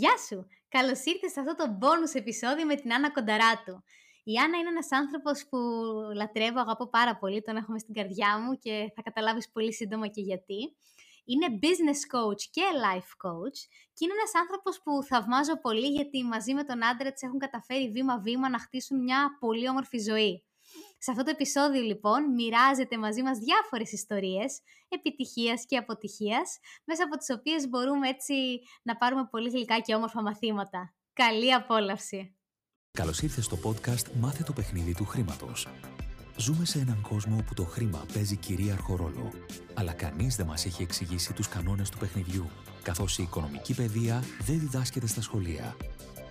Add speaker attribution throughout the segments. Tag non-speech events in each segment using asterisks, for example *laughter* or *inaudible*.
Speaker 1: Γεια σου! Καλώς ήρθες σε αυτό το bonus επεισόδιο με την Άννα Κονταράτου. Η Άννα είναι ένας άνθρωπος που λατρεύω, αγαπώ πάρα πολύ, τον έχουμε στην καρδιά μου και θα καταλάβεις πολύ σύντομα και γιατί. Είναι business coach και life coach και είναι ένας άνθρωπος που θαυμάζω πολύ γιατί μαζί με τον άντρα της έχουν καταφέρει βήμα-βήμα να χτίσουν μια πολύ όμορφη ζωή. Σε αυτό το επεισόδιο λοιπόν μοιράζεται μαζί μας διάφορες ιστορίες επιτυχίας και αποτυχίας, μέσα από τις οποίες μπορούμε έτσι να πάρουμε πολύ γλυκά και όμορφα μαθήματα. Καλή απόλαυση!
Speaker 2: Καλώς ήρθες στο podcast «Μάθε το παιχνίδι του χρήματος». Ζούμε σε έναν κόσμο όπου το χρήμα παίζει κυρίαρχο ρόλο, αλλά κανείς δεν μας έχει εξηγήσει τους κανόνες του παιχνιδιού, καθώς η οικονομική παιδεία δεν διδάσκεται στα σχολεία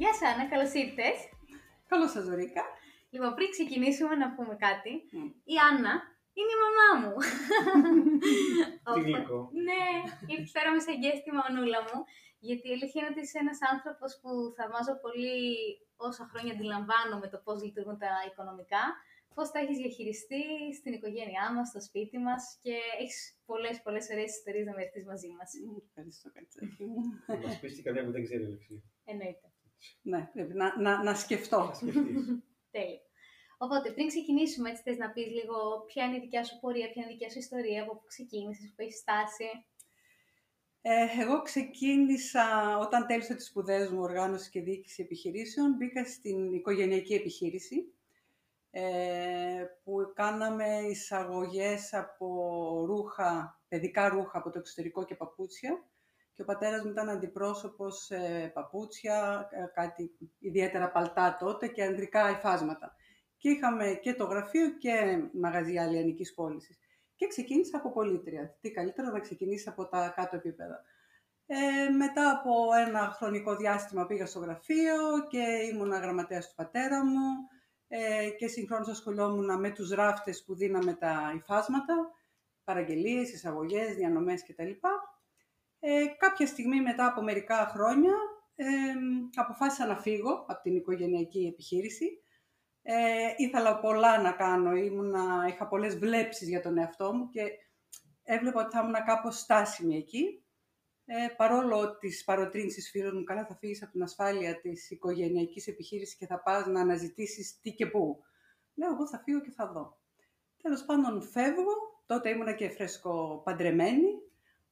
Speaker 1: Γεια σου Άννα, καλώς ήρθες.
Speaker 3: Καλώς σας Ζωρίκα.
Speaker 1: Λοιπόν, πριν ξεκινήσουμε να πούμε κάτι, η Άννα είναι η μαμά μου.
Speaker 4: Τι γλυκό.
Speaker 1: ναι, ήρθε φέραμε σε γκέστη μανούλα μου, γιατί η αλήθεια είναι ότι είσαι ένας άνθρωπος που θαυμάζω πολύ όσα χρόνια αντιλαμβάνομαι το πώς λειτουργούν τα οικονομικά, πώς τα έχεις διαχειριστεί στην οικογένειά μας, στο σπίτι μας και έχεις πολλές, πολλές ωραίες ιστορίες να μοιραστείς μαζί μας.
Speaker 3: Ευχαριστώ, Κατσάκη μου.
Speaker 4: Θα μας πεις και που δεν ξέρει, Αλεξία.
Speaker 1: Εννοείται.
Speaker 3: Ναι, πρέπει να, να, να σκεφτώ. *laughs*
Speaker 1: Τέλεια. Οπότε, πριν ξεκινήσουμε, έτσι θες να πεις λίγο ποια είναι η δικιά σου πορεία, ποια είναι η δικιά σου ιστορία, από πού ξεκίνησες, πού έχεις στάσει.
Speaker 3: Ε, εγώ ξεκίνησα όταν τέλειωσα τις σπουδές μου οργάνωση και διοίκηση επιχειρήσεων, μπήκα στην οικογενειακή επιχείρηση, ε, που κάναμε εισαγωγές από ρούχα, παιδικά ρούχα από το εξωτερικό και παπούτσια και ο πατέρας μου ήταν αντιπρόσωπος ε, παπούτσια, ε, κάτι ιδιαίτερα παλτά τότε και ανδρικά υφάσματα. Και είχαμε και το γραφείο και μαγαζιά αλλιανικής πώλησης. Και ξεκίνησα από πολίτρια. Τι καλύτερο να ξεκινήσεις από τα κάτω επίπεδα. Ε, μετά από ένα χρονικό διάστημα πήγα στο γραφείο και ήμουνα γραμματέας του πατέρα μου ε, και συγχρόνως ασχολόμουν με τους ράφτες που δίναμε τα υφάσματα, παραγγελίες, εισαγωγές, διανομές κτλ. Ε, κάποια στιγμή μετά από μερικά χρόνια ε, αποφάσισα να φύγω από την οικογενειακή επιχείρηση. Ε, ήθελα πολλά να κάνω, ήμουνα, είχα πολλές βλέψεις για τον εαυτό μου και έβλεπα ότι θα ήμουν κάπως στάσιμη εκεί. Ε, παρόλο τις παροτρύνσεις φίλων μου, καλά θα φύγεις από την ασφάλεια της οικογενειακής επιχείρησης και θα πας να αναζητήσεις τι και πού. Λέω, εγώ θα φύγω και θα δω. Τέλος πάντων φεύγω, τότε ήμουνα και φρέσκο παντρεμένη,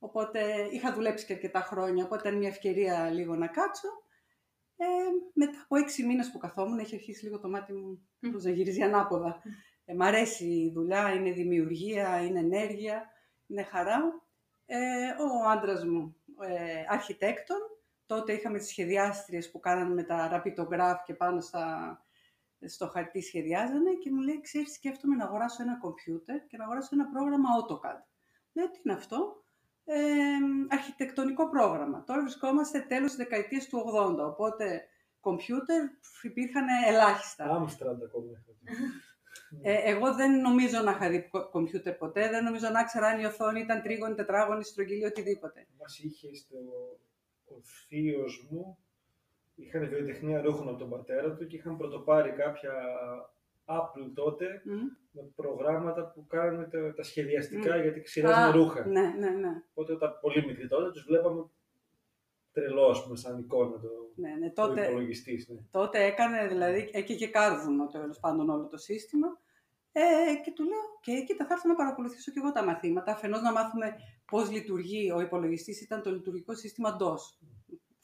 Speaker 3: Οπότε είχα δουλέψει και αρκετά χρόνια, οπότε ήταν μια ευκαιρία λίγο να κάτσω. Ε, μετά από έξι μήνες που καθόμουν, έχει αρχίσει λίγο το μάτι μου mm. να γυρίζει ανάποδα. Ε, μ' αρέσει η δουλειά, είναι δημιουργία, είναι ενέργεια, είναι χαρά. Ε, ο άντρας μου, ε, αρχιτέκτον, τότε είχαμε τις σχεδιάστριες που κάνανε με τα ραπιτογράφ και πάνω στα, στο χαρτί σχεδιάζανε και μου λέει, ξέρεις, σκέφτομαι να αγοράσω ένα κομπιούτερ και να αγοράσω ένα πρόγραμμα AutoCAD. Λέω, τι είναι αυτό; Ε, αρχιτεκτονικό πρόγραμμα. Τώρα βρισκόμαστε τέλος της δεκαετίας του 80, οπότε κομπιούτερ υπήρχαν ελάχιστα.
Speaker 4: Άμστραντ ακόμα.
Speaker 3: Ε, εγώ δεν νομίζω να είχα δει κομπιούτερ ποτέ, δεν νομίζω να ήξερα αν η οθόνη ήταν τρίγωνη, τετράγωνη, στρογγυλή, οτιδήποτε.
Speaker 4: Μας είχε στο... ο θείος μου, είχαν βιοτεχνία ρούχων από τον πατέρα του και είχαν πρωτοπάρει κάποια Apple τότε με προγράμματα που κάνανε τα, τα σχεδιαστικά mm. γιατί ξηράζουν ρούχα.
Speaker 3: Ναι, ναι, ναι.
Speaker 4: Οπότε όταν πολύ μικροί τότε τους βλέπαμε τρελό, ας πούμε, σαν εικόνα το,
Speaker 3: ναι, ναι, τότε,
Speaker 4: υπολογιστής. Ναι.
Speaker 3: Τότε έκανε, δηλαδή, έκαιγε κάρβουνο τέλος πάντων όλο το σύστημα. Ε, και του λέω, και κοίτα, θα έρθω να παρακολουθήσω και εγώ τα μαθήματα. Αφενός να μάθουμε πώς λειτουργεί ο υπολογιστής, ήταν το λειτουργικό σύστημα DOS.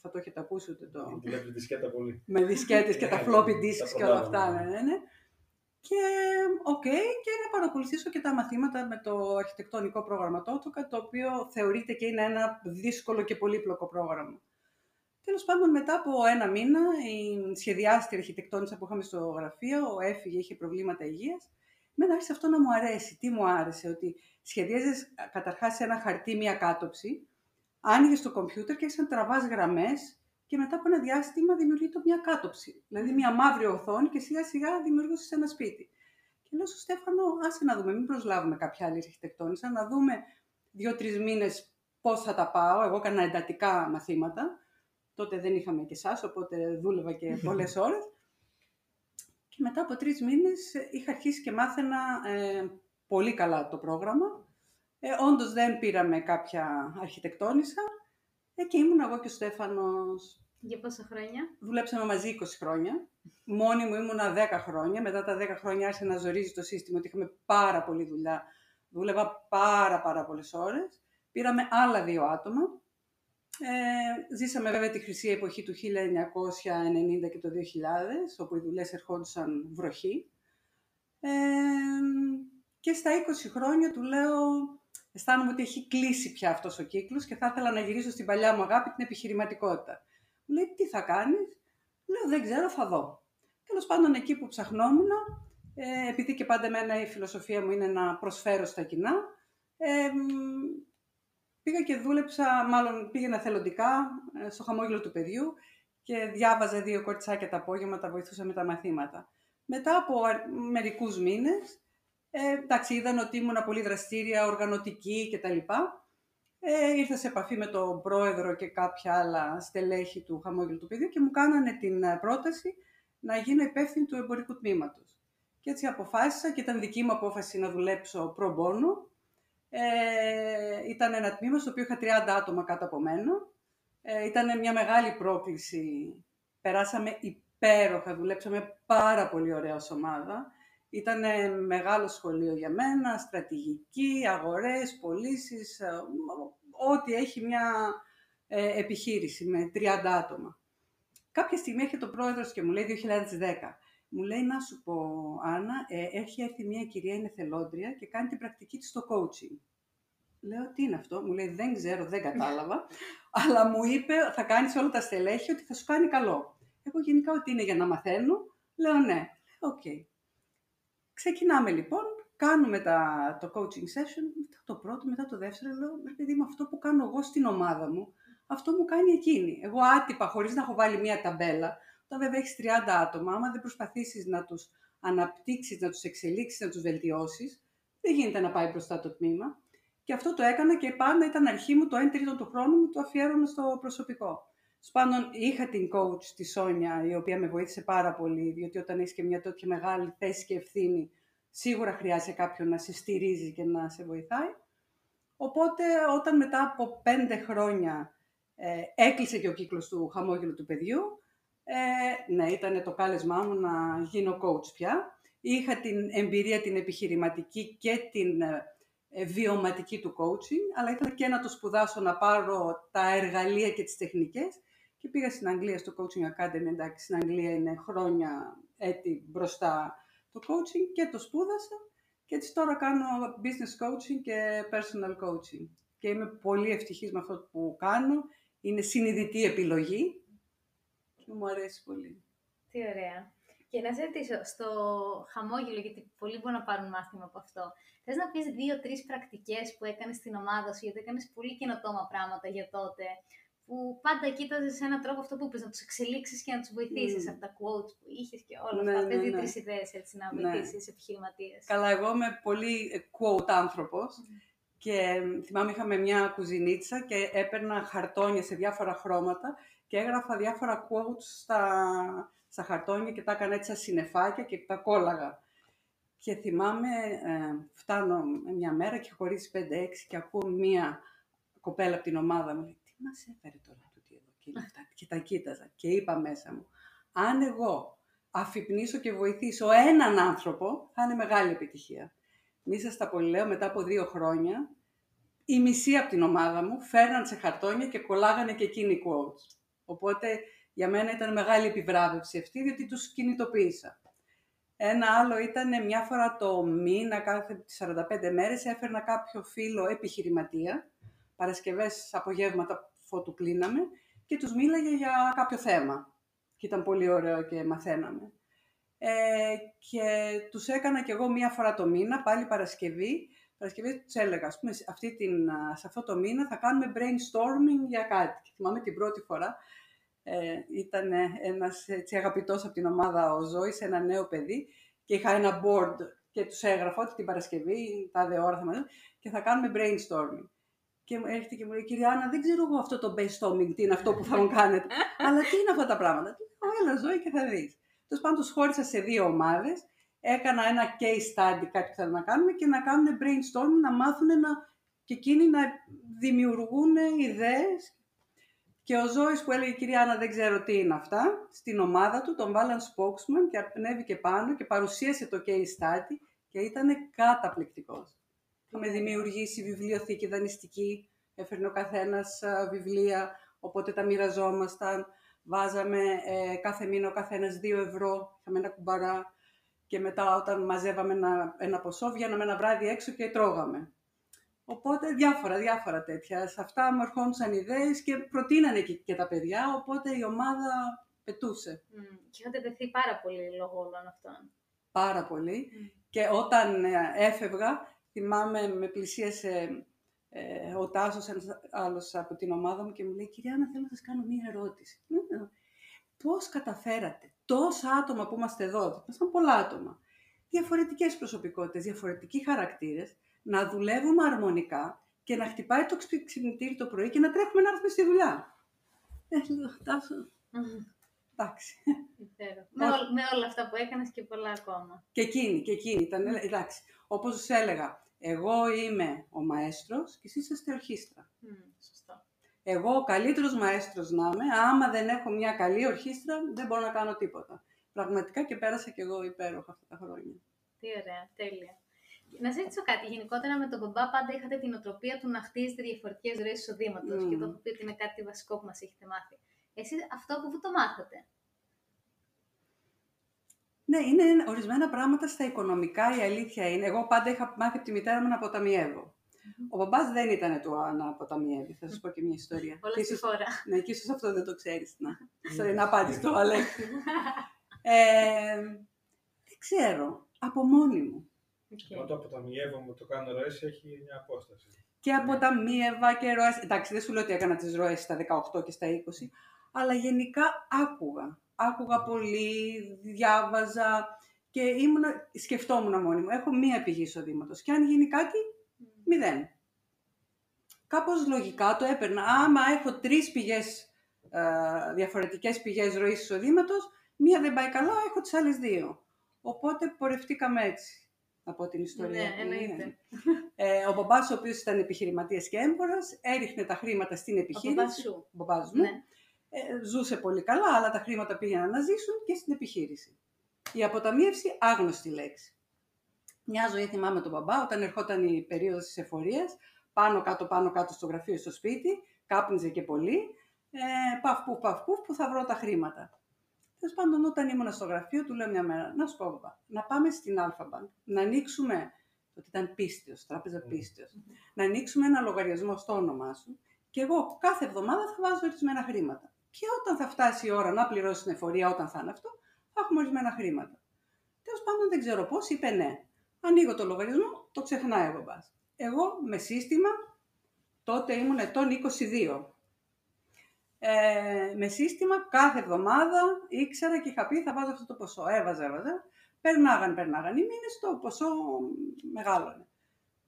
Speaker 3: Θα το έχετε ακούσει ούτε το.
Speaker 4: Με δισκέτα πολύ.
Speaker 3: Με δισκέτες και τα floppy disks και όλα αυτά. Ναι, ναι, ναι. Και οκ, και να παρακολουθήσω και τα μαθήματα με το αρχιτεκτονικό πρόγραμμα AutoCAD, το οποίο θεωρείται και είναι ένα δύσκολο και πολύπλοκο πρόγραμμα. Τέλος πάντων, μετά από ένα μήνα, η σχεδιάστρια αρχιτεκτόνισσα που είχαμε στο γραφείο, έφυγε, είχε προβλήματα υγείας. Μένα άρχισε αυτό να μου αρέσει. Τι μου άρεσε, ότι σχεδίαζες καταρχάς σε ένα χαρτί μία κάτωψη, άνοιγες το κομπιούτερ και άρχισες να τραβάς γραμμές και μετά από ένα διάστημα δημιουργείται μια κάτωψη. Δηλαδή μια μαύρη οθόνη και σιγά σιγά δημιουργούσες ένα σπίτι. Και λέω στο Στέφανο, άσε να δούμε, μην προσλάβουμε κάποια άλλη αρχιτεκτόνισσα, να δούμε δύο-τρεις μήνες πώς θα τα πάω. Εγώ έκανα εντατικά μαθήματα. Τότε δεν είχαμε και εσάς, οπότε δούλευα και *laughs* πολλές ώρες. Και μετά από τρεις μήνες είχα αρχίσει και μάθαινα ε, πολύ καλά το πρόγραμμα. Ε, όντως δεν πήραμε κάποια αρχιτεκτόνισσα ε, και ήμουν εγώ και ο Στέφανος.
Speaker 1: Για πόσα χρόνια;
Speaker 3: Δουλέψαμε μαζί 20 χρόνια. Μόνη μου ήμουνα 10 χρόνια. Μετά τα 10 χρόνια άρχισε να ζορίζει το σύστημα ότι είχαμε πάρα πολλή δουλειά. Δούλευα πάρα πάρα πολλές ώρες. Πήραμε άλλα δύο άτομα. Ε, ζήσαμε βέβαια τη χρυσή εποχή του 1990 και το 2000, όπου οι δουλειές ερχόντουσαν βροχή. Ε, και στα 20 χρόνια του λέω, αισθάνομαι ότι έχει κλείσει πια αυτός ο κύκλος και θα ήθελα να γυρίσω στην παλιά μου αγάπη την επιχειρηματικότητα. Μου λέει, τι θα κάνεις; Λέω, δεν ξέρω, θα δω. Τέλος πάντων, εκεί που ψαχνόμουν, ε, επειδή και πάντα εμένα η φιλοσοφία μου είναι να προσφέρω στα κοινά, ε, πήγα και δούλεψα, μάλλον πήγαινα θελοντικά ε, στο χαμόγελο του παιδιού και διάβαζα δύο κορτσάκια τα απόγευμα, τα βοηθούσα με τα μαθήματα. Μετά από μερικούς μήνες, ε, εντάξει, είδαν ότι ήμουν πολύ δραστήρια, οργανωτική κτλ. Ε, ήρθα σε επαφή με τον πρόεδρο και κάποια άλλα στελέχη του χαμόγελου του παιδιού και μου κάνανε την ε, πρόταση να γίνω υπεύθυνη του εμπορικού τμήματος. Και έτσι αποφάσισα και ήταν δική μου απόφαση να δουλέψω προμπόνο. Ε, ήταν ένα τμήμα στο οποίο είχα 30 άτομα κάτω από μένα. Ε, ήταν μια μεγάλη πρόκληση. Περάσαμε υπέροχα, δουλέψαμε πάρα πολύ ωραία ως ομάδα. Ήταν μεγάλο σχολείο για μένα, στρατηγική, αγορές, πωλήσεις, ε, ό,τι έχει μια ε, επιχείρηση με 30 άτομα. Κάποια στιγμή έρχεται ο πρόεδρος και μου λέει 2010. Μου λέει να σου πω, Άννα, ε, έχει έρθει μια κυρία, είναι θελόντρια και κάνει την πρακτική της στο coaching. Λέω, τι είναι αυτό; Μου λέει, δεν ξέρω, δεν κατάλαβα. *laughs* αλλά μου είπε, θα κάνεις όλα τα στελέχη ότι θα σου κάνει καλό. Εγώ γενικά ότι είναι για να μαθαίνω. Λέω, ναι. Ok. Okay. Ξεκινάμε λοιπόν, κάνουμε τα, το coaching session, μετά το πρώτο, μετά το δεύτερο, λέω, παιδί μου, αυτό που κάνω εγώ στην ομάδα μου, αυτό μου κάνει εκείνη. Εγώ άτυπα, χωρίς να έχω βάλει μία ταμπέλα, όταν βέβαια έχεις 30 άτομα, άμα δεν προσπαθήσεις να τους αναπτύξεις, να τους εξελίξεις, να τους βελτιώσεις, δεν γίνεται να πάει μπροστά το τμήμα. Και αυτό το έκανα και πάντα ήταν αρχή μου, το 1 τρίτο του χρόνου μου το αφιέρωνα στο προσωπικό. Σπάνον είχα την coach τη Σόνια, η οποία με βοήθησε πάρα πολύ, διότι όταν έχεις και μια τέτοια μεγάλη θέση και ευθύνη, σίγουρα χρειάζεται κάποιον να σε στηρίζει και να σε βοηθάει. Οπότε, όταν μετά από πέντε χρόνια ε, έκλεισε και ο κύκλος του χαμόγελου του παιδιού, ε, ναι, ήταν το κάλεσμά μου να γίνω coach πια. Είχα την εμπειρία την επιχειρηματική και την ε, βιωματική του coaching, αλλά ήθελα και να το σπουδάσω, να πάρω τα εργαλεία και τις τεχνικές και πήγα στην Αγγλία στο Coaching Academy, εντάξει, στην Αγγλία είναι χρόνια έτη μπροστά το coaching και το σπούδασα και έτσι τώρα κάνω business coaching και personal coaching. Και είμαι πολύ ευτυχής με αυτό που κάνω. Είναι συνειδητή επιλογή και μου αρέσει πολύ.
Speaker 1: Τι ωραία. Και να σε ρωτήσω, στο χαμόγελο, γιατί πολλοί μπορούν να πάρουν μάθημα από αυτό, θες να πεις δύο-τρεις πρακτικές που έκανες στην ομάδα σου, γιατί έκανες πολύ καινοτόμα πράγματα για τότε, που πάντα κοίταζες σε έναν τρόπο αυτό που είπες, να τους εξελίξεις και να τους βοηθήσεις mm. από τα quotes που είχες και όλα ναι, αυτά, ναι, ναι. δύο-τρεις ιδέες έτσι, να ναι. βοηθήσεις ναι. επιχειρηματίες.
Speaker 3: Καλά, εγώ είμαι πολύ ε, quote άνθρωπος mm. και θυμάμαι είχαμε μια κουζινίτσα και έπαιρνα χαρτόνια σε διάφορα χρώματα και έγραφα διάφορα quotes στα, στα χαρτόνια και τα έκανα έτσι συνεφάκια και τα κόλλαγα. Και θυμάμαι, ε, φτάνω μια μέρα και χωρίς 5-6 και ακούω μια κοπέλα από την ομάδα μου μα έφερε τώρα τούτη εδώ και, και τα κοίταζα και είπα μέσα μου, αν εγώ αφυπνήσω και βοηθήσω έναν άνθρωπο, θα είναι μεγάλη επιτυχία. Μη σας τα λέω, μετά από δύο χρόνια, η μισή από την ομάδα μου φέρναν σε χαρτόνια και κολλάγανε και εκείνοι quotes. Οπότε για μένα ήταν μεγάλη επιβράβευση αυτή, διότι τους κινητοποίησα. Ένα άλλο ήταν μια φορά το μήνα, κάθε 45 μέρες, έφερνα κάποιο φίλο επιχειρηματία, Παρασκευές απογεύματα φώτου κλείναμε και τους μίλαγε για κάποιο θέμα. Και ήταν πολύ ωραίο και μαθαίναμε. Ε, και τους έκανα κι εγώ μία φορά το μήνα, πάλι Παρασκευή. Παρασκευή τους έλεγα, ας πούμε, αυτή την, σε αυτό το μήνα θα κάνουμε brainstorming για κάτι. Και θυμάμαι την πρώτη φορά, Ε, ήταν ένας έτσι, αγαπητός από την ομάδα ο Ζώης, ένα νέο παιδί και είχα ένα board και τους έγραφα ότι την Παρασκευή, τα δε ώρα θα μας και θα κάνουμε brainstorming. Και έρχεται και μου λέει, κυρία Άννα, δεν ξέρω εγώ αυτό το brainstorming, τι είναι αυτό που θα μου κάνετε. *laughs* Αλλά τι είναι αυτά τα πράγματα. Τι έλα ζωή και θα δεις. Τέλος πάντων, τους χώρισα σε δύο ομάδες. Έκανα ένα case study, κάτι που θέλω να κάνουμε και να κάνουν brainstorming, να μάθουν να, και εκείνοι να δημιουργούν ιδέες και ο Ζώης που έλεγε «Κυρία Άννα, δεν ξέρω τι είναι αυτά», στην ομάδα του τον βάλαν spokesman και ανέβηκε πάνω και παρουσίασε το case study και ήταν καταπληκτικός. Είχαμε δημιουργήσει βιβλιοθήκη δανειστική, έφερνε ο καθένας βιβλία, οπότε τα μοιραζόμασταν. Βάζαμε ε, κάθε μήνα ο καθένας δύο ευρώ, είχαμε ένα κουμπαρά και μετά όταν μαζεύαμε ένα, ένα ποσό βγαίναμε ένα βράδυ έξω και τρώγαμε. Οπότε διάφορα, διάφορα τέτοια. Σε αυτά μου ερχόντουσαν ιδέες και προτείνανε και, τα παιδιά, οπότε η ομάδα πετούσε.
Speaker 1: Mm. Και είχατε δεθεί πάρα πολύ λόγω όλων αυτών.
Speaker 3: Πάρα πολύ. Και όταν ε, έφευγα, θυμάμαι με πλησίασε ε, ο Τάσος, ένας άλλος από την ομάδα μου και μου λέει «Κυρία Άννα, θέλω να σας κάνω μία ερώτηση». Ναι, ναι. Πώς καταφέρατε τόσα άτομα που είμαστε εδώ, ήμασταν πολλά άτομα, διαφορετικές προσωπικότητες, διαφορετικοί χαρακτήρες, να δουλεύουμε αρμονικά και να χτυπάει το ξυπνητήρι το πρωί και να τρέχουμε να έρθουμε στη δουλειά. Ε, Τάσο. Εντάξει.
Speaker 1: με, με όλα αυτά που έκανες και πολλά ακόμα.
Speaker 3: Και εκείνη, και εκείνη. Ήταν, εντάξει. Όπως σας έλεγα, εγώ είμαι ο μαέστρος και εσείς είστε ορχήστρα.
Speaker 1: σωστό.
Speaker 3: Εγώ ο καλύτερος μαέστρος να είμαι, άμα δεν έχω μια καλή ορχήστρα, δεν μπορώ να κάνω τίποτα. Πραγματικά και πέρασα κι εγώ υπέροχα αυτά τα χρόνια.
Speaker 1: Τι ωραία, τέλεια. Να ζήτησω κάτι. Γενικότερα με τον μπαμπά πάντα είχατε την οτροπία του να χτίζετε διαφορετικές ροές εισοδήματος. Mm. Και το έχω πει ότι είναι κάτι βασικό που μας έχετε μάθει. Εσείς αυτό από πού το μάθατε;
Speaker 3: Ναι, είναι ορισμένα πράγματα στα οικονομικά, η αλήθεια είναι. Εγώ πάντα είχα μάθει από τη μητέρα μου να αποταμιεύω. Ο μπαμπάς δεν ήταν του να αποταμιεύει. Θα σας πω και μια ιστορία.
Speaker 1: Όλα στη φορά.
Speaker 3: Ναι, και ίσως αυτό δεν το ξέρεις. Να, να απάντηση το Αλέξη. ε, δεν ξέρω. Από μόνη μου.
Speaker 4: Okay. Πρώτο αποταμιεύω το κάνω ροές έχει μια απόσταση.
Speaker 3: Και αποταμίευα και ροές. Εντάξει, δεν σου λέω ότι έκανα τις ροές στα 18 και στα 20, αλλά γενικά άκουγα άκουγα πολύ, διάβαζα και ήμουν, σκεφτόμουν μόνη μου. Έχω μία πηγή εισοδήματος. Και αν γίνει κάτι, μηδέn. Κάπως λογικά το έπαιρνα. Άμα έχω τρεις πηγές, ε, διαφορετικές πηγές ροής εισοδήματος, μία δεν πάει καλά, έχω τις άλλες δύο. Οπότε πορευτήκαμε έτσι από την ιστορία.
Speaker 1: Ναι, εννοείται.
Speaker 3: Ε, ο μπαμπάς, ο οποίος ήταν επιχειρηματίας και έμπορας, έριχνε τα χρήματα στην επιχείρηση.
Speaker 1: Ο
Speaker 3: μπαμπάς μου. Ναι ε, ζούσε πολύ καλά, αλλά τα χρήματα πήγαιναν να ζήσουν και στην επιχείρηση. Η αποταμίευση, άγνωστη λέξη. Μια ζωή θυμάμαι τον μπαμπά, όταν ερχόταν η περίοδος της εφορίας, πάνω κάτω, πάνω κάτω στο γραφείο στο σπίτι, κάπνιζε και πολύ, ε, παφ πουφ, παφ πουφ, που θα βρω τα χρήματα. Τέλος πάντων, όταν ήμουν στο γραφείο, του λέω μια μέρα: Να σου πω, μπαμπά, να πάμε στην Alpha Bank, να ανοίξουμε. Ότι ήταν Πίστεως, τράπεζα Πίστεως. Να ανοίξουμε ένα λογαριασμό στο όνομά σου και εγώ κάθε εβδομάδα θα βάζω ορισμένα χρήματα. Και όταν θα φτάσει η ώρα να πληρώσει την εφορία, όταν θα είναι αυτό, θα έχουμε ορισμένα χρήματα. Τέλος πάντων, δεν ξέρω πώς, είπε ναι. Ανοίγω το λογαριασμό, το ξεχνάει ο μπαμπάς. Εγώ με σύστημα, τότε ήμουν ετών 22. Ε, με σύστημα κάθε εβδομάδα ήξερα και είχα πει θα βάζω αυτό το ποσό. Έβαζα, έβαζα. Περνάγαν, περνάγαν οι μήνες, το ποσό μεγάλωνε.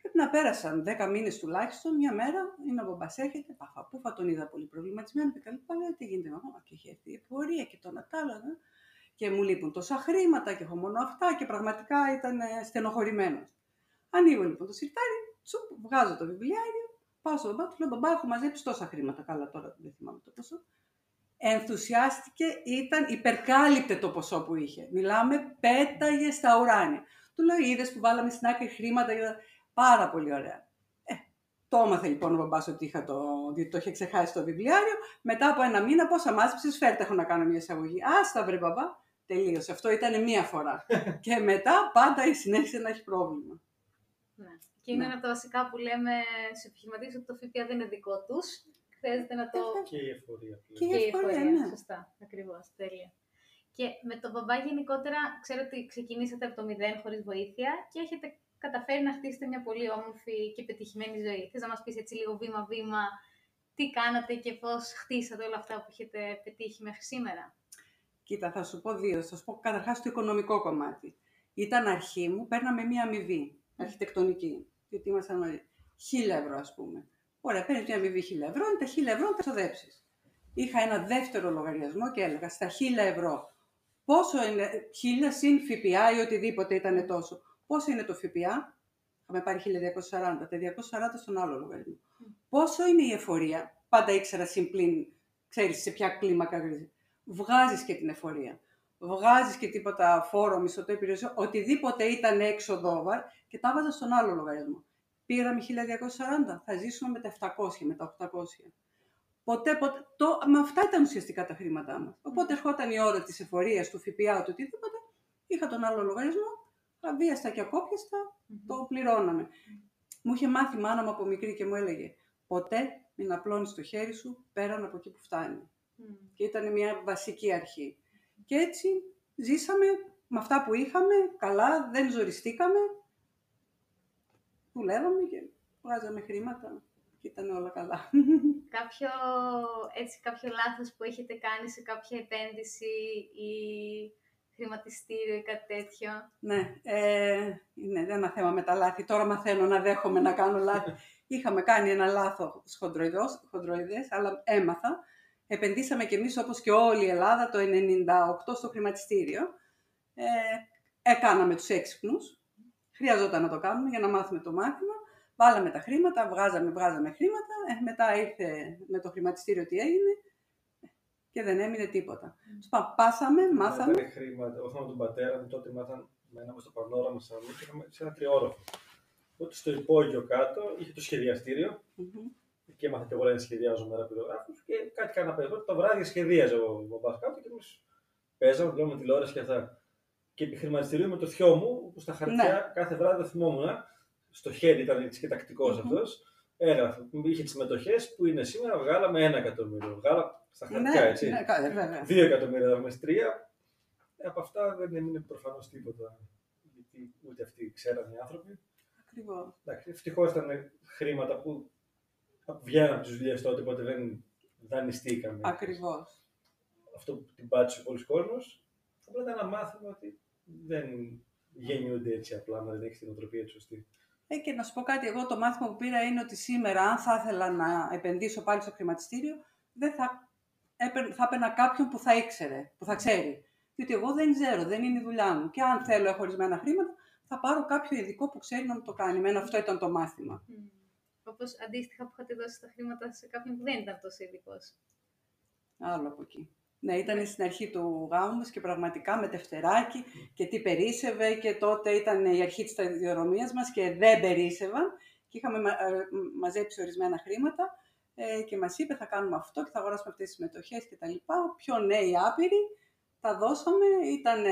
Speaker 3: Πρέπει να πέρασαν 10 μήνες τουλάχιστον, μια μέρα είναι ο μπαμπάς έρχεται, παφα, θα τον είδα πολύ προβληματισμένο και τα λοιπά. Λέω τι γίνεται, μαμά, και έχει έρθει η εφορία και το Νατάλα. Ναι. Και μου λείπουν τόσα χρήματα και έχω μόνο αυτά και πραγματικά ήταν ε, στενοχωρημένος. Ανοίγω λοιπόν το σιρτάρι, τσουπ, βγάζω το βιβλιάριο, πάω στον μπαμπά, του λέω μπαμπά, έχω μαζέψει τόσα χρήματα. Καλά, τώρα δεν θυμάμαι το ποσό. Ενθουσιάστηκε, ήταν, υπερκάλυπτε το ποσό που είχε. Μιλάμε, πέταγε στα ουράνια. Του λέω, είδες που βάλαμε στην άκρη χρήματα Πάρα πολύ ωραία. Ε, το έμαθε λοιπόν ο μπαμπάς ότι είχα το, το είχε ξεχάσει στο βιβλιάριο. Μετά από ένα μήνα, πόσα μάζεψες, φέρτε έχω να κάνω μια εισαγωγή. Άστα βρε μπαμπά, τελείωσε. Αυτό ήταν μία φορά. *laughs* και μετά πάντα η συνέχεια να έχει πρόβλημα.
Speaker 1: Ναι. Και είναι ναι. ένα από τα βασικά που λέμε στου επιχειρηματίες ότι το ΦΠΑ δεν είναι δικό τους. Χρειάζεται να το.
Speaker 4: Και η εφορία.
Speaker 3: Και η εφορία, ναι.
Speaker 1: Σωστά. Ακριβώς. Τέλεια. Και με τον μπαμπά γενικότερα, ξέρω ότι ξεκινήσατε από το μηδέν χωρίς βοήθεια και έχετε καταφέρει να χτίσετε μια πολύ όμορφη και πετυχημένη ζωή. Θες να μας πεις έτσι λίγο βήμα-βήμα τι τι κάνατε και πώς χτίσατε όλα αυτά που έχετε πετύχει μέχρι σήμερα;
Speaker 3: Κοίτα, θα σου πω δύο. Θα σου πω καταρχάς το οικονομικό κομμάτι. Ήταν αρχή μου, παίρναμε μία αμοιβή αρχιτεκτονική. Γιατί ήμασταν χίλια ευρώ, ας πούμε. Ωραία, παίρνεις μια αμοιβή χίλια ευρώ, τα χίλια ευρώ να τα ξοδέψεις. Είχα ένα δεύτερο λογαριασμό και έλεγα στα χίλια ευρώ. Πόσο είναι, χίλια συν ΦΠΑ ή οτιδήποτε ήταν τόσο. Πόσο είναι το ΦΠΑ, είχαμε πάρει 1240, τα 240 στον άλλο λογαριασμό. Πόσο είναι η εφορία, πάντα ήξερα συμπλήν, ξέρεις σε ποια κλίμακα γρήγορα. Βγάζεις και την εφορία. Βγάζεις και τίποτα φόρο, μισθωτό υπηρεσιό, οτιδήποτε ήταν έξοδο και τα βάζα στον άλλο λογαριασμό. Πήραμε 1240, θα ζήσουμε με τα 700, με τα 800. Ποτέ, ποτέ, το, με αυτά ήταν ουσιαστικά τα χρήματά μας. Οπότε ερχόταν η ώρα της εφορίας, του ΦΠΑ, του οτιδήποτε, είχα τον άλλο λογαριασμό, αβίαστα και ακόπιαστα, το πληρώναμε. Μου είχε μάθει η μάνα μου από μικρή και μου έλεγε ποτέ μην απλώνεις το χέρι σου πέραν από εκεί που φτάνει. Και ήταν μια βασική αρχή. Και έτσι ζήσαμε με αυτά που είχαμε, καλά, δεν ζοριστήκαμε, δουλεύαμε και βγάζαμε χρήματα και ήταν όλα καλά. *laughs*
Speaker 1: Κάποιο, έτσι, κάποιο λάθος που έχετε κάνει σε κάποια επένδυση ή χρηματιστήριο ή κάτι τέτοιο.
Speaker 3: Ναι, ε, είναι ένα θέμα με τα λάθη. Τώρα μαθαίνω να δέχομαι να κάνω λάθη. Είχαμε κάνει ένα λάθος χοντροειδές, αλλά έμαθα. Επενδύσαμε κι εμείς όπως και όλη η Ελλάδα το 98 στο χρηματιστήριο. Ε, έκαναμε τους έξυπνους. Χρειαζόταν να το κάνουμε για να μάθουμε το μάθημα. Βάλαμε τα χρήματα, βγάζαμε, βγάζαμε χρήματα. Ε, μετά ήρθε με το χρηματιστήριο τι έγινε και δεν έμεινε τίποτα. Mm. Πάσαμε, μάθαμε.
Speaker 4: Ήταν χρήματα. Όχι με τον πατέρα μου, τότε μάθαν μέναμε στο πανόραμα σαν και είχαμε σε ένα τριόροφο. Οπότε στο υπόγειο κάτω είχε το σχεδιαστήριο. Mm-hmm. Και έμαθα και εγώ να σχεδιάζω με ραπιδογράφου και κάτι κάνα παιδί. Το βράδυ σχεδίαζε ο μπαμπάς κάτω και εμείς παίζαμε, βλέπαμε τηλεόραση και αυτά. Και επιχειρηματιστηρίο με το θειό μου, που στα χαρτιά ναι. κάθε βράδυ το θυμόμουν, στο χέρι ήταν έτσι και τακτικός mm-hmm. αυτός. Έγραφε, είχε τις μετοχέ που είναι σήμερα, βγάλαμε ένα εκατομμύριο. Βγάλα στα χαρτιά,
Speaker 3: ναι,
Speaker 4: έτσι.
Speaker 3: Ναι, ναι,
Speaker 4: Δύο εκατομμύρια δραχμές, τρία. Ε, από αυτά δεν έμεινε προφανώς τίποτα. Γιατί ούτε αυτοί ξέραν οι άνθρωποι.
Speaker 3: Ακριβώς.
Speaker 4: Ευτυχώς ήταν χρήματα που βγαίνουν από τις δουλειές τότε, οπότε δεν δανειστήκαμε.
Speaker 3: Ακριβώς.
Speaker 4: Αυτό που την πάτησε πολλοί κόσμος. Απλά ήταν ένα μάθημα ότι δεν γεννιούνται έτσι απλά, αν δεν έχεις την οτροπία έτσι σωστή.
Speaker 3: Ε, και να σου πω κάτι, εγώ το μάθημα που πήρα είναι ότι σήμερα, αν θα ήθελα να επενδύσω πάλι στο χρηματιστήριο, δεν θα, θα έπαιρνα κάποιον που θα ήξερε, που θα ξέρει. Διότι εγώ δεν ξέρω, δεν είναι η δουλειά μου. Και αν θέλω χωρισμένα χρήματα, θα πάρω κάποιο ειδικό που ξέρει να μου το κάνει. Μένα αυτό ήταν το μάθημα. Mm.
Speaker 1: Όπως αντίστοιχα που είχατε δώσει τα χρήματα σε κάποιον που δεν ήταν τόσο ειδικός.
Speaker 3: Άλλο από εκεί. Ναι, ήταν στην αρχή του γάμου μας και πραγματικά με τευτεράκι και τι περίσευε και τότε ήταν η αρχή της σταδιοδρομίας μας και δεν περίσευαν και είχαμε ε, μαζέψει ορισμένα χρήματα ε, και μας είπε θα κάνουμε αυτό και θα αγοράσουμε αυτές τις μετοχές και τα λοιπά. Πιο νέοι άπειροι, τα δώσαμε, ήταν,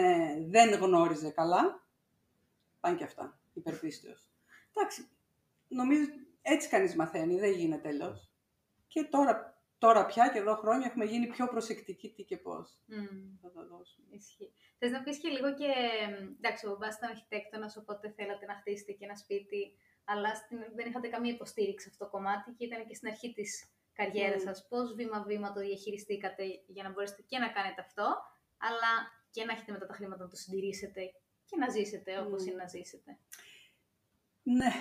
Speaker 3: δεν γνώριζε καλά, πάνε και αυτά, υπερπίστεως. Εντάξει, νομίζω έτσι κανείς μαθαίνει, δεν γίνεται τελώ. Και τώρα τώρα πια και εδώ χρόνια έχουμε γίνει πιο προσεκτικοί τι και πώς. Mm. Θα τα δώσουμε.
Speaker 1: Ισχύει. Θες να πεις και λίγο και. Εντάξει, ο μπαμπά ήταν αρχιτέκτονας, οπότε θέλατε να χτίσετε και ένα σπίτι, αλλά στην... δεν είχατε καμία υποστήριξη αυτό το κομμάτι και ήταν και στην αρχή της καριέρας mm. σας. Πώς βήμα-βήμα το διαχειριστήκατε για να μπορέσετε και να κάνετε αυτό, αλλά και να έχετε μετά τα χρήματα να το συντηρήσετε και να ζήσετε όπως mm. είναι να ζήσετε.
Speaker 3: Ναι.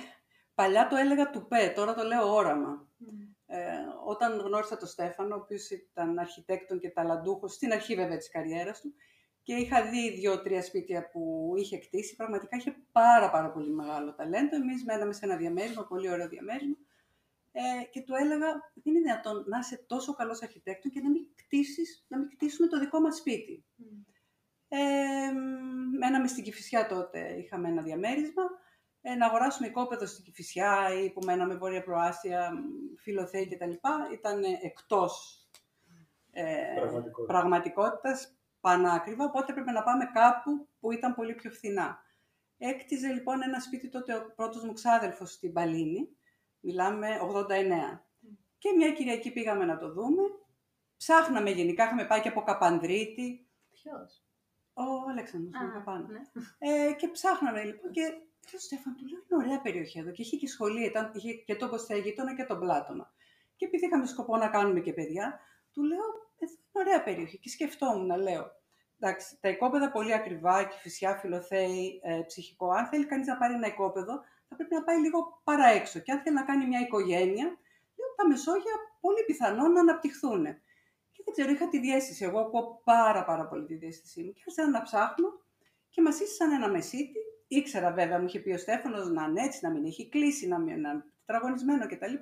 Speaker 3: Παλιά το έλεγα του ΠΕ, τώρα το λέω όραμα. Mm. Ε, όταν γνώρισα τον Στέφανο, ο οποίος ήταν αρχιτέκτον και ταλαντούχος, στην αρχή βέβαια της καριέρας του, και είχα δει δύο-τρία σπίτια που είχε κτίσει, πραγματικά είχε πάρα πάρα πολύ μεγάλο ταλέντο. Εμείς μέναμε σε ένα διαμέρισμα, πολύ ωραίο διαμέρισμα, ε, και του έλεγα, δεν είναι δυνατόν να είσαι τόσο καλός αρχιτέκτον και να μην, κτίσεις, να μην κτίσουμε το δικό μας σπίτι. Mm. Ε, μέναμε στην Κηφισιά τότε, είχαμε ένα διαμέρισμα, ε, να αγοράσουμε οικόπεδο στην Κηφισιά ή που μέναμε Βόρεια Προάστια, Φιλοθέη κτλ. Ήταν εκτός ε, πραγματικότητας, πανάκριβα, οπότε έπρεπε να πάμε κάπου που ήταν πολύ πιο φθηνά. Έκτιζε λοιπόν ένα σπίτι τότε ο πρώτος μου ξάδελφος στην Παλίνη, μιλάμε 89. Και μια Κυριακή πήγαμε να το δούμε. Ψάχναμε γενικά, είχαμε πάει και από Καπανδρίτη.
Speaker 1: Ποιος;
Speaker 3: Ο Αλέξανδρος, ah, ναι. ε, και ψάχναμε λοιπόν και και ο Στέφαν του λέει: Είναι ωραία περιοχή εδώ και είχε και σχολή, ήταν, είχε και τον Κωστέ και τον Πλάτωνα. Και επειδή είχαμε σκοπό να κάνουμε και παιδιά, του λέω, εδώ είναι ωραία περιοχή. Και σκεφτόμουν, λέω, εντάξει, τα οικόπεδα πολύ ακριβά, και φυσιά, φιλοθέη, ε, ψυχικό. Αν θέλει κανείς να πάρει ένα οικόπεδο, θα πρέπει να πάει λίγο παραέξω. Και αν θέλει να κάνει μια οικογένεια, λέω, τα Μεσόγεια πολύ πιθανό να αναπτυχθούν. Και δεν ξέρω, είχα τη διέστηση. Εγώ ακούω πάρα, πάρα πολύ τη διέστησή μου. Και άρχισα να ψάχνω και μας ήσασαν ένα μεσίτη. Ήξερα βέβαια, μου είχε πει ο Στέφανος να είναι έτσι, να μην έχει κλείσει, να μην είναι τραγωνισμένο κτλ.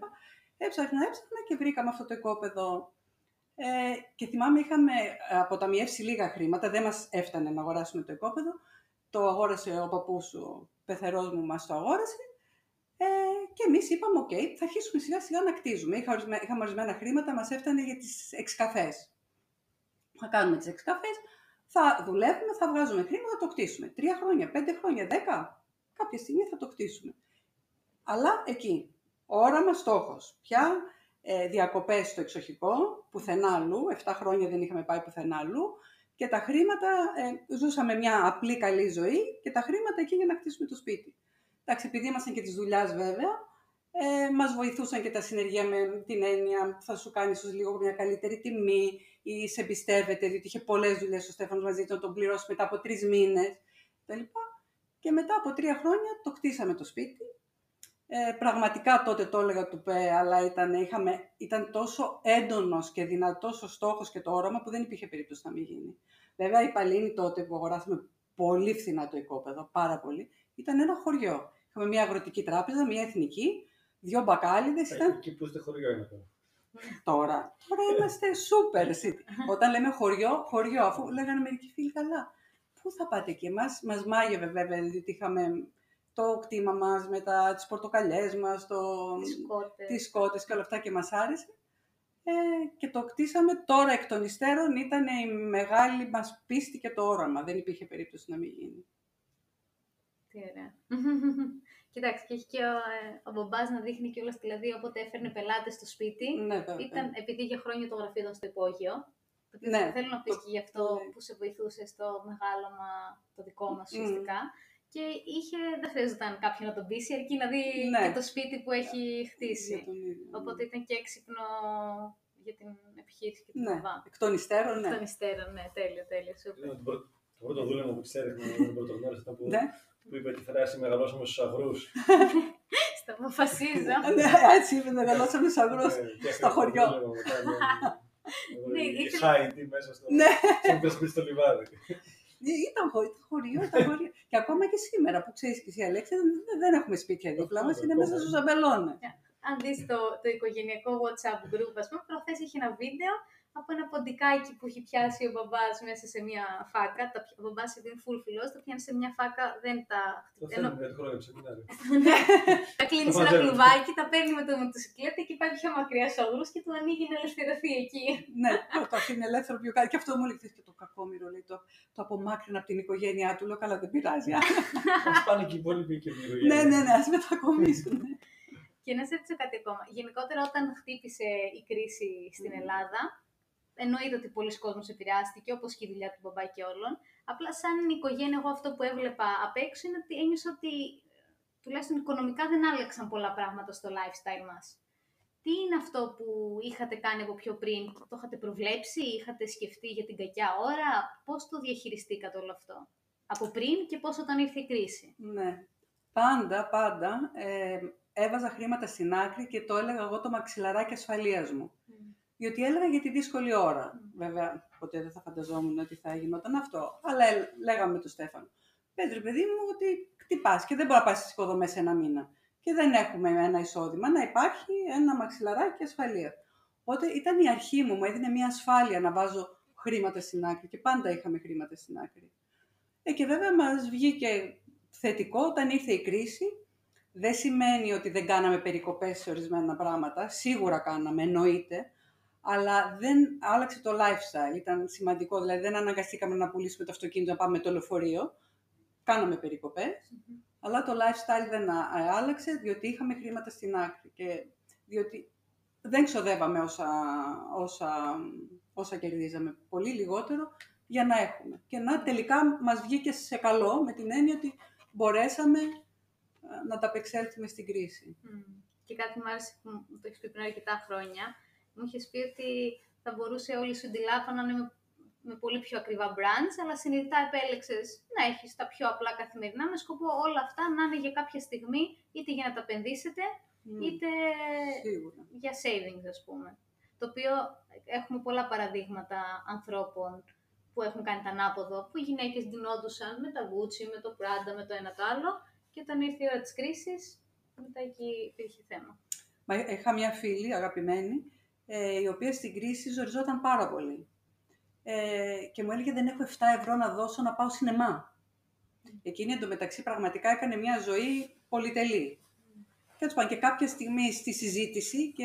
Speaker 3: Έψαχνα, έψαχνα και βρήκαμε αυτό το οικόπεδο. Ε, και θυμάμαι, είχαμε αποταμιεύσει λίγα χρήματα, δεν μας έφτανε να αγοράσουμε το οικόπεδο. Το αγόρασε ο παππούς, ο πεθερός μου μας το αγόρασε. Ε, και εμείς είπαμε: OK, θα αρχίσουμε σιγά σιγά να κτίζουμε. Είχαμε ορισμένα χρήματα, μας έφτανε για τις εξκαφές. Θα κάνουμε τις εξκαφές, θα δουλεύουμε, θα βγάζουμε χρήματα, θα το κτίσουμε. Τρία χρόνια, πέντε χρόνια, δέκα. Κάποια στιγμή θα το κτίσουμε. Αλλά εκεί, όραμα, στόχος. Πια ε, διακοπές στο εξοχικό, πουθενά αλλού, 7 χρόνια δεν είχαμε πάει πουθενά αλλού. Και τα χρήματα, ε, ζούσαμε μια απλή καλή ζωή και τα χρήματα εκεί για να χτίσουμε το σπίτι. Εντάξει, επειδή ήμασταν και της δουλειάς βέβαια, ε, μας βοηθούσαν και τα συνεργεία με την έννοια θα σου κάνεις ίσως λίγο μια καλύτερη τιμή ή σε εμπιστεύεται, διότι είχε πολλές δουλειές ο Στέφανος μαζί του να τον πληρώσει μετά από τρεις μήνες Και μετά από τρία χρόνια το κτίσαμε το σπίτι ε, πραγματικά τότε το έλεγα του ΠΕ, αλλά ήταν, είχαμε, ήταν τόσο έντονος και δυνατός ο στόχος και το όραμα που δεν υπήρχε περίπτωση να μην γίνει. Βέβαια η Παλίνη τότε που αγοράσαμε πολύ φθηνά το οικόπεδο, πάρα πολύ, ήταν ένα χωριό. Είχαμε μια αγροτική τράπεζα, μια εθνική, δύο μπακάλιδες.
Speaker 4: Ε,
Speaker 3: ήταν...
Speaker 4: Εκεί που είστε χωριό είναι τώρα.
Speaker 3: Τώρα, τώρα είμαστε super city. Όταν λέμε χωριό, χωριό, αφού λέγανε μερικοί φίλοι καλά. Πού θα πάτε εκεί, μας, μας μάγευε βέβαια, διότι είχαμε το κτήμα μας, με τα, τις πορτοκαλιές μας, το, τις, κότες. και όλα αυτά και μας άρεσε. Ε, και το κτίσαμε τώρα εκ των υστέρων, ήταν η μεγάλη μας πίστη και το όραμα. Δεν υπήρχε περίπτωση να μην γίνει.
Speaker 1: Τι ωραία. *laughs* Κοιτάξτε, και έχει και ο, ε, ο μπαμπάς να δείχνει κιόλας δηλαδή όποτε έφερνε πελάτες στο σπίτι.
Speaker 3: Ναι, βέβαια.
Speaker 1: Ήταν, επειδή για χρόνια το γραφείο ήταν στο υπόγειο.
Speaker 3: Ναι,
Speaker 1: θέλω να πεις και γι' αυτό ναι. που σε βοηθούσε στο μεγάλωμα το δικό μας ουσιαστικά. Και είχε, δεν χρειαζόταν κάποιον να τον πείσει, αρκεί να δει ναι. και το σπίτι που έχει χτίσει. Ναι. Οπότε ήταν και έξυπνο για την επιχείρηση και την
Speaker 3: ναι. Εκ των υστέρων, ναι.
Speaker 1: Εκ των υστέρων, ναι, τέλειο, τέλειο. Σούπερ.
Speaker 4: Το πρώτο δούλευμα που ξέρεις με τον πρωτογνώρισα ήταν που, ναι. που είπε τη φράση μεγαλώσαμε στους αγρούς. *laughs*
Speaker 1: Στα αποφασίζω. *laughs*
Speaker 3: ναι, έτσι είπε, μεγαλώσαμε στους αγρούς στο χωριό.
Speaker 4: Ναι, *laughs* η Χάιντι μέσα στο, στο, στο λιβάδι.
Speaker 3: Ε, ήταν, χωριό, ήταν *laughs* χωριό. και ακόμα και σήμερα που ξέρεις και εσύ, Αλέξη, δεν έχουμε σπίτια δίπλα μας, είναι μέσα στους αμπελώνε.
Speaker 1: Αν δεις το, το οικογενειακό WhatsApp group, ας πούμε, προχθές είχε ένα βίντεο από ένα ποντικάκι που έχει πιάσει ο μπαμπάς μέσα σε μια φάκα. Τα, ο μπαμπάς επειδή είναι full φιλός, το πιάνει σε μια φάκα, δεν τα.
Speaker 4: Το θέλει για το χρόνο σεμινάριο.
Speaker 1: Τα κλείνεις σε ένα κλουβάκι, τα παίρνει με το μοτοσυκλέτα και πάει πιο μακριά στους αγρούς και του ανοίγει να ελευθερωθεί εκεί.
Speaker 3: ναι, το αφήνει ελεύθερο πιο κάτω. Και αυτό μου λέει και το κακόμοιρο, λέει, το, το απομάκρυνα από την οικογένειά του. Λέω καλά, δεν πειράζει.
Speaker 4: Α πάνε και οι υπόλοιποι και
Speaker 3: Ναι, ναι, ναι, ας μετακομίσουν.
Speaker 1: Και να σε ρωτήσω κάτι ακόμα. Γενικότερα, όταν χτύπησε η κρίση στην Ελλάδα, εννοείται ότι πολλοί κόσμος επηρεάστηκε, όπως και η δουλειά του μπαμπά και όλων. Απλά σαν οικογένεια, εγώ αυτό που έβλεπα απ' έξω είναι ότι ένιωσα ότι τουλάχιστον οικονομικά δεν άλλαξαν πολλά πράγματα στο lifestyle μας. Τι είναι αυτό που είχατε κάνει από πιο πριν, το είχατε προβλέψει, είχατε σκεφτεί για την κακιά ώρα, πώς το διαχειριστήκατε όλο αυτό, από πριν και πώς όταν ήρθε η κρίση;
Speaker 3: Ναι, πάντα, πάντα ε, έβαζα χρήματα στην άκρη και το έλεγα εγώ το μαξιλαράκι ασφαλείας μου. Διότι έλεγα για τη δύσκολη ώρα. Βέβαια, ποτέ δεν θα φανταζόμουν ότι θα γινόταν αυτό. Αλλά λέγαμε με τον Στέφανο. Πέτρε, παιδί μου, ότι χτυπάς και δεν μπορεί να πάει στις υποδομές ένα μήνα. Και δεν έχουμε ένα εισόδημα. Να υπάρχει ένα μαξιλαράκι ασφαλεία. Οπότε ήταν η αρχή μου, μου έδινε μια ασφάλεια να βάζω χρήματα στην άκρη και πάντα είχαμε χρήματα στην άκρη. Ε, και βέβαια μας βγήκε θετικό όταν ήρθε η κρίση. Δεν σημαίνει ότι δεν κάναμε περικοπές σε ορισμένα πράγματα. Σίγουρα κάναμε, εννοείται αλλά δεν άλλαξε το lifestyle. Ήταν σημαντικό, δηλαδή δεν αναγκαστήκαμε να πουλήσουμε το αυτοκίνητο να πάμε με το λεωφορείο. Κάναμε αλλά το lifestyle δεν άλλαξε διότι είχαμε χρήματα στην άκρη και διότι δεν ξοδεύαμε όσα, όσα, όσα κερδίζαμε, πολύ λιγότερο για να έχουμε. Και να τελικά μας βγήκε σε καλό με την έννοια ότι μπορέσαμε να τα απεξέλθουμε στην κρίση.
Speaker 1: και κάτι μου άρεσε που το έχεις πει πριν αρκετά χρόνια, μου είχες πει ότι θα μπορούσε όλη σου τη λάπα να είναι με, με πολύ πιο ακριβά brands, αλλά συνειδητά επέλεξες να έχεις τα πιο απλά καθημερινά με σκοπό όλα αυτά να είναι για κάποια στιγμή είτε για να τα επενδύσετε, είτε για savings, ας πούμε. Το οποίο έχουμε πολλά παραδείγματα ανθρώπων που έχουν κάνει τα ανάποδο, που οι γυναίκες ντυνόντουσαν με τα Gucci, με το Prada, με το ένα το άλλο και όταν ήρθε η ώρα της κρίσης, μετά εκεί υπήρχε θέμα.
Speaker 3: Μα είχα μια φίλη αγαπημένη, ε, η οποία στην κρίση ζοριζόταν πάρα πολύ. Ε, και μου έλεγε δεν έχω 7 ευρώ να δώσω να πάω σινεμά. Mm. Εκείνη εντωμεταξύ πραγματικά έκανε μια ζωή πολυτελή. Mm. Και, και κάποια στιγμή στη συζήτηση και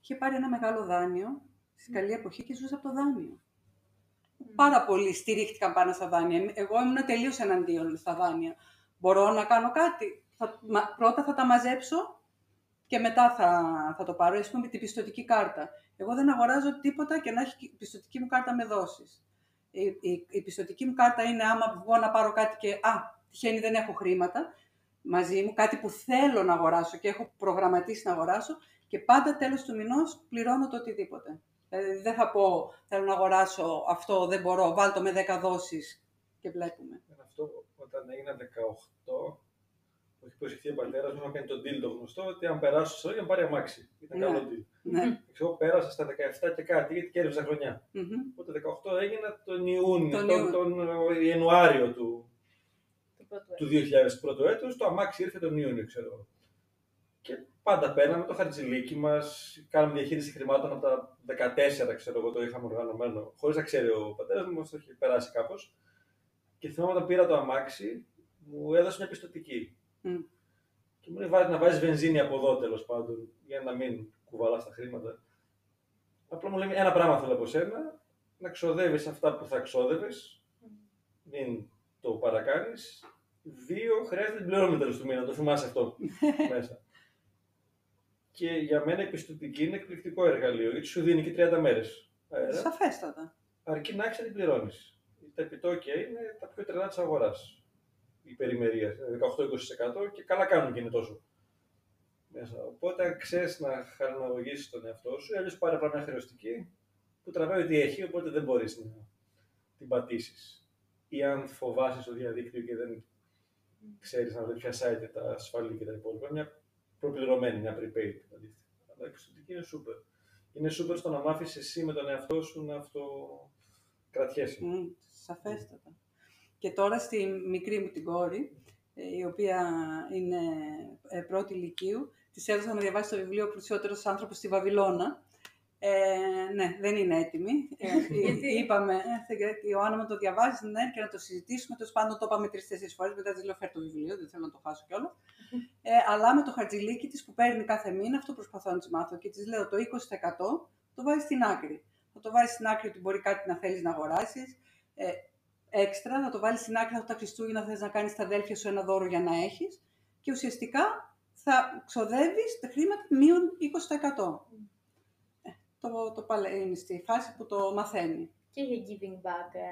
Speaker 3: είχε πάρει ένα μεγάλο δάνειο, στη καλή εποχή και ζούσε από το δάνειο πάρα πολλοί στηρίχτηκαν πάνω στα δάνεια. Εγώ ήμουν τελείως εναντίον στα δάνεια. Μπορώ να κάνω κάτι. Θα, πρώτα θα τα μαζέψω και μετά θα, θα το πάρω. Ας πούμε την πιστοτική κάρτα. Εγώ δεν αγοράζω τίποτα και να έχει πιστοτική μου κάρτα με δόσεις. Η, η, η, πιστοτική μου κάρτα είναι άμα βγω να πάρω κάτι και α, τυχαίνει δεν έχω χρήματα μαζί μου, κάτι που θέλω να αγοράσω και έχω προγραμματίσει να αγοράσω και πάντα τέλος του μηνός πληρώνω το οτιδήποτε. Δηλαδή δεν θα πω θέλω να αγοράσω αυτό, δεν μπορώ, βάλτο με 10 δόσεις και βλέπουμε.
Speaker 4: Αυτό όταν έγινα 18, που έχει προσεχθεί ο πατέρας μου να κάνει τον deal το γνωστό, ότι αν περάσω στο να πάρει αμάξι. Ήταν ναι. καλό deal.
Speaker 3: Ναι.
Speaker 4: Εγώ πέρασα στα 17 και κάτι, γιατί κέρδιζα χρονιά. Mm-hmm. Οπότε 18 έγινα τον Ιούνιο, τον, τον, τον, τον Ιανουάριο του, του 2000 του πρώτου έτους. Το αμάξι ήρθε τον Ιούνιο, ξέρω. Και πάντα παίρναμε το χαρτζηλίκι μας, κάναμε διαχείριση χρημάτων από τα 14, ξέρω εγώ, το είχαμε οργανωμένο, χωρίς να ξέρει ο πατέρας μου, το είχε περάσει κάπως. Και θυμάμαι όταν πήρα το αμάξι, μου έδωσε μια πιστοτική. Mm. Και μου λέει να βάζεις βενζίνη από εδώ τέλος πάντων, για να μην κουβαλάς τα χρήματα. Απλά μου λέει ένα πράγμα θέλω από σένα, να ξοδεύεις αυτά που θα ξόδευες, μην το παρακάνεις. Δύο, χρειάζεται την πληρώμη τέλος του μήνα, το θυμάσαι αυτό *laughs* μέσα. Και για μένα η πιστοτική είναι εκπληκτικό εργαλείο, γιατί σου δίνει και 30 μέρες.
Speaker 3: Σαφέστατα.
Speaker 4: Αρκεί να έχεις να την πληρώνεις. Τα επιτόκια είναι τα πιο τρελά της αγοράς. Η περιμερία, 18-20% και καλά κάνουν και είναι τόσο. Μέσα. Οπότε, αν ξέρεις να χαρανολογήσει τον εαυτό σου, αλλιώς πάρε πράγμα μια χρεωστική που τραβάει ό,τι έχει, οπότε δεν μπορείς να την πατήσεις. Ή αν φοβάσαι στο διαδίκτυο και δεν ξέρεις να βρει ποια site τα ασφαλή και τα υπόλοιπα, μια προπληρωμένη, μια prepaid. Δηλαδή. Αλλά η πιστοτική είναι super. Είναι super στο να μάθεις εσύ με τον εαυτό σου να αυτοκρατιέσαι.
Speaker 3: Mm, σαφέστατα. Και τώρα στη μικρή μου την κόρη, ε, η οποία είναι ε, πρώτη ηλικίου, της έδωσα να διαβάσει το βιβλίο «Πλουσιότερος άνθρωπος στη Βαβυλώνα», ε, ναι, δεν είναι έτοιμη. Ε, *laughs* είπαμε, ε, η Ιωάννα μου το διαβάζει, ναι, και να το συζητήσουμε. Τέλος πάντων, το είπαμε τρει-τέσσερι φορές. Μετά της λέω: Φέρ το βιβλίο, δεν θέλω να το χάσω κιόλας. *laughs* Ε, αλλά με το χαρτζηλίκι της που παίρνει κάθε μήνα, αυτό προσπαθώ να της μάθω και της λέω: Το 20% το βάζεις στην άκρη. Θα το βάλει στην άκρη ότι μπορεί κάτι να θέλεις να αγοράσεις. Ε, έξτρα, να το βάλεις στην άκρη ότι τα Χριστούγεννα θες να κάνεις στα αδέλφια σου ένα δώρο για να έχεις. Και ουσιαστικά θα ξοδεύεις τα χρήματα μείον 20% το, το παλαίνει στη φάση που το μαθαίνει.
Speaker 1: Και για giving back. Ε.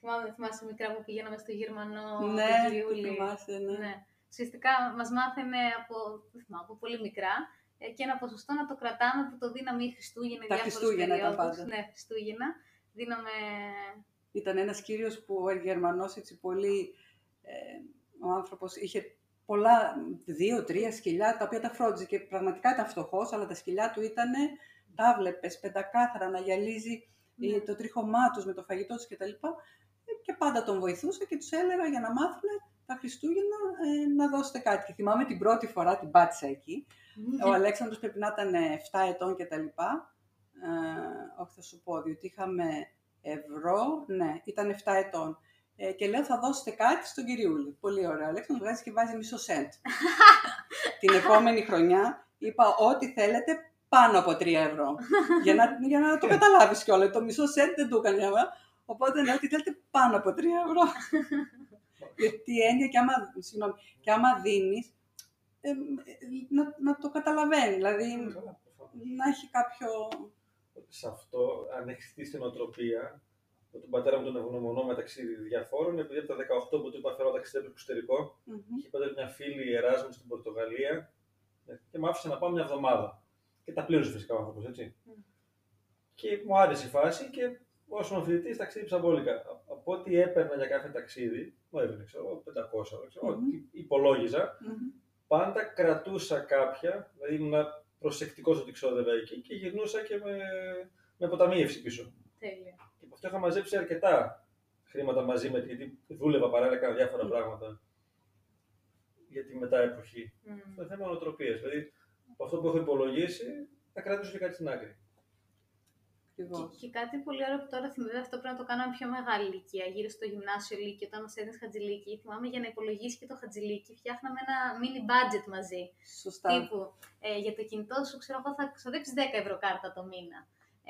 Speaker 1: Θυμάμαι, θυμάσαι μικρά που πηγαίναμε στο Γερμανό,
Speaker 3: ναι, το θυμάσαι, ναι. ναι.
Speaker 1: Ουσιαστικά μας μάθαινε από, θυμάμαι, από πολύ μικρά ε, και ένα ποσοστό να το κρατάμε που το δίναμε ή Χριστούγεννα,
Speaker 3: Τα Χριστούγεννα ήταν πάντα.
Speaker 1: Ναι, Χριστούγεννα. Δίναμε...
Speaker 3: Ήταν ένας κύριος που ο Γερμανός έτσι πολύ, ε, ο άνθρωπος είχε πολλά, δύο-τρία σκυλιά, τα οποία τα φρόντιζε και πραγματικά ήταν φτωχός, αλλά τα σκυλιά του ήταν τα βλέπεις πεντακάθαρα να γυαλίζει ναι. το τρίχωμά τους με το φαγητό τους κτλ. Και πάντα τον βοηθούσα και τους έλεγα για να μάθουν τα Χριστούγεννα ε, να δώσετε κάτι. Και θυμάμαι την πρώτη φορά την πάτησα εκεί. Ο Αλέξανδρος πρέπει να ήταν 7 ετών κτλ. Ε, όχι θα σου πω, διότι είχαμε ευρώ, ναι, ήταν 7 ετών. Ε, και λέω θα δώσετε κάτι στον κυριούλη. Πολύ ωραία. Ο Αλέξανδρος βγάζει και βάζει μισό σέντ. *laughs* την επόμενη χρονιά είπα ό,τι θέλετε πάνω από 3 ευρώ. για, να, για να το καταλάβεις κιόλας. Το μισό σέντ δεν το έκανε. Οπότε λέω ότι θέλετε πάνω από 3 ευρώ. *laughs* Γιατί έννοια και άμα, συγγνώμη, και άμα δίνεις, ε, να, να το καταλαβαίνει. Δηλαδή, να έχει κάποιο...
Speaker 4: Σε αυτό, αν έχεις χτίσει την οτροπία, με τον πατέρα μου τον ευγνωμονώ μεταξύ διαφόρων, επειδή από τα 18 που του είπα φέρω ταξιδέψω στο εξωτερικό, mm-hmm. είχε πάντα μια φίλη Εράσμου στην Πορτογαλία Και μου άφησε να πάω μια εβδομάδα. Και τα πλήρωσε φυσικά ο άνθρωπος, έτσι. Και μου άρεσε η φάση και όσο φοιτητή ταξίδεψα μπόλικα. Από ό,τι έπαιρνα για κάθε ταξίδι, μου έβαινε ξέρω, 500, ξέρω, υπολογιζα πάντα κρατούσα κάποια, δηλαδή ήμουν προσεκτικός ότι ξόδευα εκεί και γυρνούσα και με, με αποταμίευση πίσω.
Speaker 1: Τέλεια.
Speaker 4: Και από αυτό είχα μαζέψει αρκετά χρήματα μαζί με, γιατί δούλευα παράλληλα, έκανα διάφορα πράγματα για τη μετά εποχή. Mm. Το θέμα νοοτροπίας. Δηλαδή, από αυτό που έχω υπολογίσει, θα κρατήσω και κάτι στην άκρη.
Speaker 1: Και, και, κάτι πολύ ωραίο που τώρα θυμάμαι, αυτό πρέπει να το κάναμε πιο μεγάλη ηλικία, γύρω στο γυμνάσιο ηλικία, όταν μας έδινες χατζηλίκι. Θυμάμαι για να υπολογίσεις και το χατζηλίκι, φτιάχναμε ένα mini budget μαζί.
Speaker 3: Σωστά.
Speaker 1: Τύπου, ε, για το κινητό σου, ξέρω εγώ, θα ξοδέψεις 10 ευρώ κάρτα το μήνα.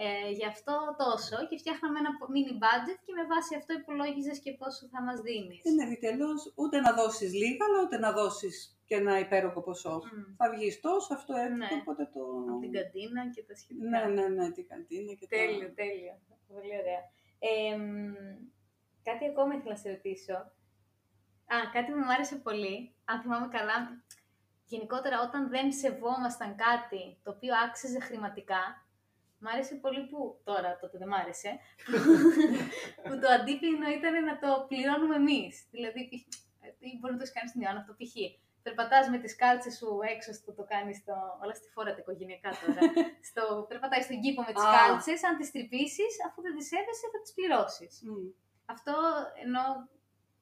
Speaker 1: Ε, γι' αυτό τόσο και φτιάχναμε ένα mini budget και με βάση αυτό υπολόγιζες και πόσο θα μας δίνεις.
Speaker 3: Δεν είναι τέλο ούτε να δώσεις λίγα, αλλά ούτε να δώσεις και ένα υπέροχο ποσό. Mm. Θα βγεις τόσο, αυτό έρχεται, ναι. οπότε το...
Speaker 1: Από την καντίνα και τα σχετικά.
Speaker 3: Ναι, ναι, ναι, την καντίνα και
Speaker 1: τέλειο, τα... Τέλειο, Πολύ ωραία. Ε, κάτι ακόμα ήθελα να σε ρωτήσω. Α, κάτι που μου άρεσε πολύ, αν θυμάμαι καλά, γενικότερα όταν δεν σεβόμασταν κάτι το οποίο άξιζε χρηματικά, Μ' άρεσε πολύ που, τώρα τότε δεν μ' άρεσε, *laughs* που το αντίπεινο ήταν να το πληρώνουμε εμείς. Δηλαδή, τι μπορεί να το κάνει στην Ιωάννα αυτό, π.χ. Περπατάς με τις κάλτσες σου έξω στο το κάνεις στο. Όλα στη φόρα οικογενειακά τώρα. *laughs* στο... Περπατάει στον κήπο με τις κάλτσες, αν τις τρυπήσεις, αφού δεν τις σέβεσαι, θα τις πληρώσεις. Αυτό ενώ.